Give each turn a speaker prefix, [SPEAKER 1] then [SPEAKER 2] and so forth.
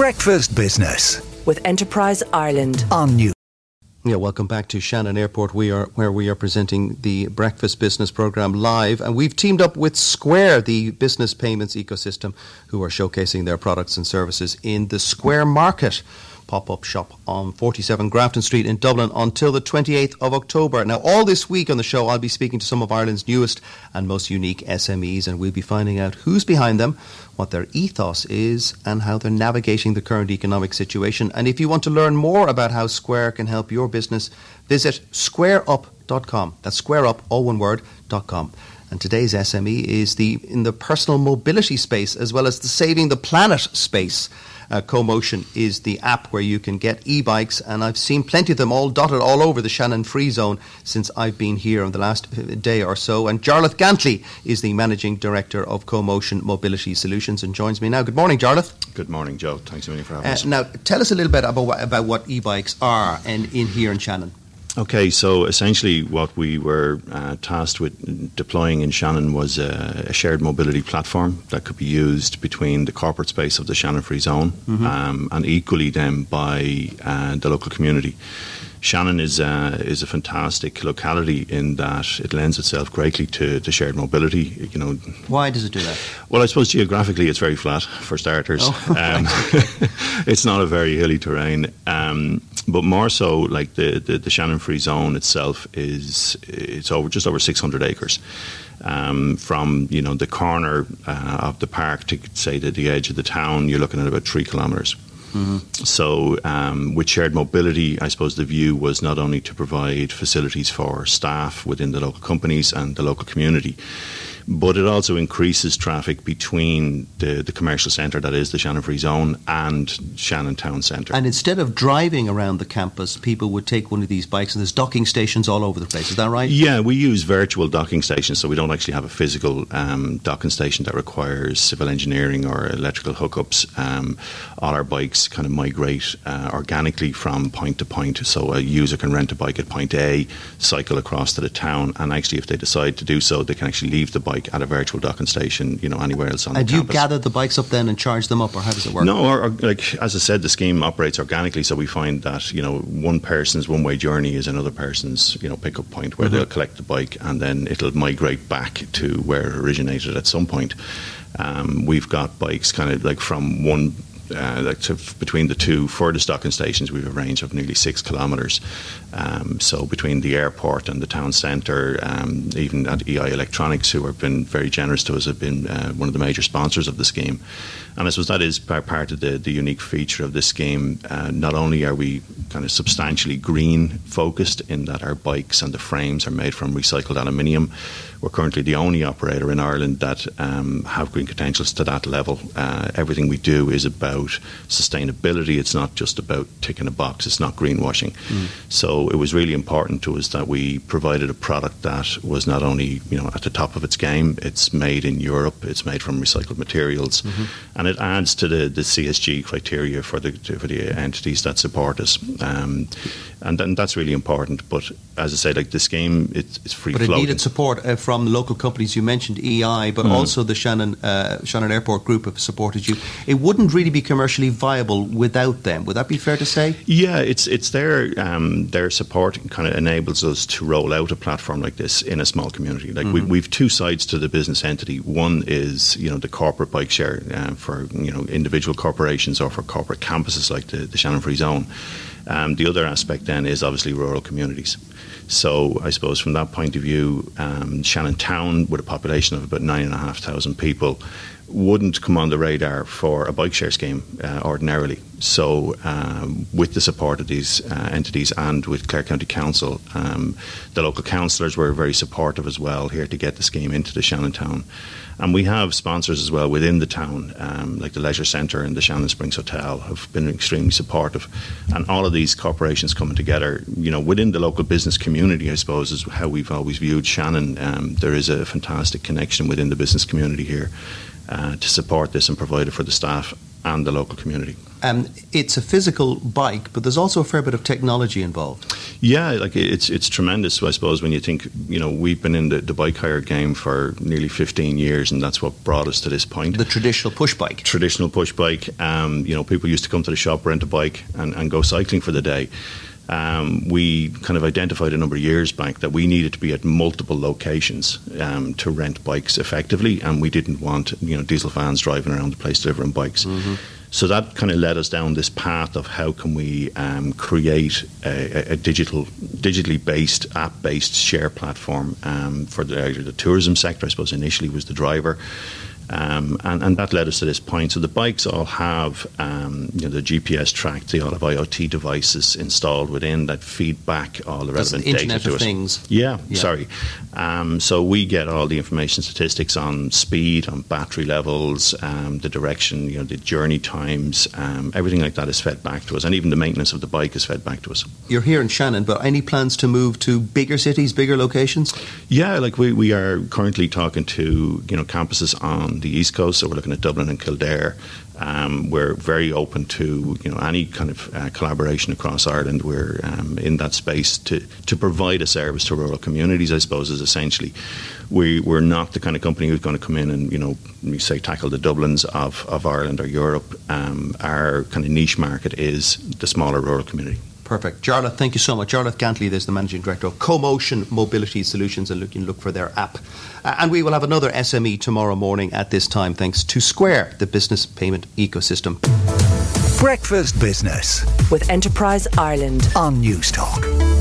[SPEAKER 1] Breakfast Business
[SPEAKER 2] with Enterprise Ireland
[SPEAKER 1] on New.
[SPEAKER 3] Yeah, welcome back to Shannon Airport. We are where we are presenting the Breakfast Business Program live, and we've teamed up with Square, the business payments ecosystem, who are showcasing their products and services in the Square Market pop up shop on 47 Grafton Street in Dublin until the 28th of October. Now, all this week on the show, I'll be speaking to some of Ireland's newest and most unique SMEs, and we'll be finding out who's behind them, what their ethos is, and how they're navigating the current economic situation. And if you want to learn more about how Square can help your business, visit squareup.com. That's squareup, all one word, .com. And today's SME is the in the personal mobility space as well as the saving the planet space. Uh, CoMotion is the app where you can get e-bikes, and I've seen plenty of them all dotted all over the Shannon Free Zone since I've been here on the last uh, day or so. And Jarlath Gantley is the managing director of CoMotion Mobility Solutions and joins me now. Good morning, Jarlath.
[SPEAKER 4] Good morning, Joe. Thanks a million for having uh, us.
[SPEAKER 3] Now, tell us a little bit about what, about what e-bikes are and in here in Shannon.
[SPEAKER 4] Okay, so essentially, what we were uh, tasked with deploying in Shannon was a, a, shared mobility platform that could be used between the corporate space of the Shannon Free Zone mm-hmm. um, and equally then by uh, the local community. Shannon is uh, is a fantastic locality in that it lends itself greatly to, to shared mobility. You know,
[SPEAKER 3] why does it do that?
[SPEAKER 4] Well, I suppose geographically it's very flat for starters. Oh, um, it's not a very hilly terrain, um, but more so like the, the, the Shannon Free Zone itself is it's over just over 600 acres. Um, from you know the corner uh, of the park to say to the edge of the town, you're looking at about three kilometres. Mm-hmm. So, um, with shared mobility, I suppose the view was not only to provide facilities for staff within the local companies and the local community, but it also increases traffic between the, the commercial centre, that is the Shannon Free Zone, and Shannon Town Centre.
[SPEAKER 3] And instead of driving around the campus, people would take one of these bikes, and there's docking stations all over the place. Is that right?
[SPEAKER 4] Yeah, we use virtual docking stations, so we don't actually have a physical um, docking station that requires civil engineering or electrical hookups. Um, all our bikes kind of migrate uh, organically from point to point, so a user can rent a bike at point A, cycle across to the town, and actually, if they decide to do so, they can actually leave the bike at a virtual docking station, you know, anywhere else on
[SPEAKER 3] and
[SPEAKER 4] the
[SPEAKER 3] campus. And do you gather the bikes up then and charge them up, or how does it work?
[SPEAKER 4] No, or, or, like as I said, the scheme operates organically, so we find that you know one person's one way journey is another person's you know pickup point where mm-hmm. they'll collect the bike and then it'll migrate back to where it originated at some point. Um, we've got bikes kind of like from one uh, like to, between the two furthest docking stations, we have a range of nearly six kilometres. Um, so between the airport and the town centre, um, even at EI Electronics, who have been very generous to us, have been uh, one of the major sponsors of the scheme. And I suppose that is part of the, the unique feature of this scheme. Uh, not only are we kind of substantially green focused in that our bikes and the frames are made from recycled aluminium, we're currently the only operator in Ireland that um, have green credentials to that level. Uh, everything we do is about sustainability. It's not just about ticking a box. It's not greenwashing. Mm. So it was really important to us that we provided a product that was not only you know at the top of its game. It's made in Europe. It's made from recycled materials, mm-hmm. and it adds to the, the ESG criteria for the for the entities that support us. Um, and then that's really important. But as I say, like the scheme, it's, it's free.
[SPEAKER 3] But it needed support uh, from local companies. You mentioned EI, but mm. also the Shannon uh, Shannon Airport Group have supported you. It wouldn't really be commercially viable without them. Would that be fair to say?
[SPEAKER 4] Yeah, it's it's their um, their support kind of enables us to roll out a platform like this in a small community. Like mm-hmm. we, we've two sides to the business entity. One is you know the corporate bike share uh, for you know individual corporations or for corporate campuses like the, the Shannon Free Zone. Um, the other aspect then is obviously rural communities. So I suppose from that point of view, um, Shannon Town, with a population of about nine and a half thousand people, wouldn't come on the radar for a bike share scheme uh, ordinarily. So, um, with the support of these uh, entities and with Clare County Council, um, the local councillors were very supportive as well here to get the scheme into the Shannon Town. And we have sponsors as well within the town, um, like the Leisure Centre and the Shannon Springs Hotel, have been extremely supportive. And all of these corporations coming together, you know, within the local business community, I suppose, is how we've always viewed Shannon. Um, there is a fantastic connection within the business community here uh, to support this and provide it for the staff and the local community.
[SPEAKER 3] Um, it's a physical bike, but there's also a fair bit of technology involved.
[SPEAKER 4] Yeah, like it's it's tremendous. I suppose when you think, you know, we've been in the, the bike hire game for nearly 15 years, and that's what brought us to this point.
[SPEAKER 3] The traditional push bike.
[SPEAKER 4] Traditional push bike. Um, you know, people used to come to the shop, rent a bike, and, and go cycling for the day. Um, we kind of identified a number of years back that we needed to be at multiple locations um, to rent bikes effectively, and we didn't want you know diesel vans driving around the place delivering bikes. Mm-hmm. So that kind of led us down this path of how can we um, create a, a, digital, digitally based, app based share platform um, for the, the tourism sector. I suppose initially was the driver. Um, and, and, that led us to this point. So the bikes all have um, you know, the GPS tracked, they all have IoT devices installed within that feed back all the relevant
[SPEAKER 3] Internet
[SPEAKER 4] data to
[SPEAKER 3] of
[SPEAKER 4] us.
[SPEAKER 3] Things.
[SPEAKER 4] Yeah, yeah. sorry. Um, so we get all the information statistics on speed, on battery levels, um, the direction, you know, the journey times, um, everything like that is fed back to us, and even the maintenance of the bike is fed back to us.
[SPEAKER 3] You're here in Shannon, but any plans to move to bigger cities, bigger locations?
[SPEAKER 4] Yeah, like we, we are currently talking to you know campuses on the East Coast, so we're looking at Dublin and Kildare. Um, we're very open to you know any kind of uh, collaboration across Ireland. We're um, in that space to to provide a service to rural communities. I suppose is essentially we we're not the kind of company who's going to come in and you know we say tackle the Dublins of, of Ireland or Europe. Um, our kind of niche market is the smaller rural community.
[SPEAKER 3] Perfect. Jarlath, thank you so much. Jarlath Gantley is the Managing Director of CoMotion Mobility Solutions, and look, you can look for their app. Uh, and we will have another SME tomorrow morning at this time, thanks to Square, the business payment ecosystem.
[SPEAKER 1] Breakfast Business
[SPEAKER 2] with Enterprise Ireland
[SPEAKER 1] on Newstalk.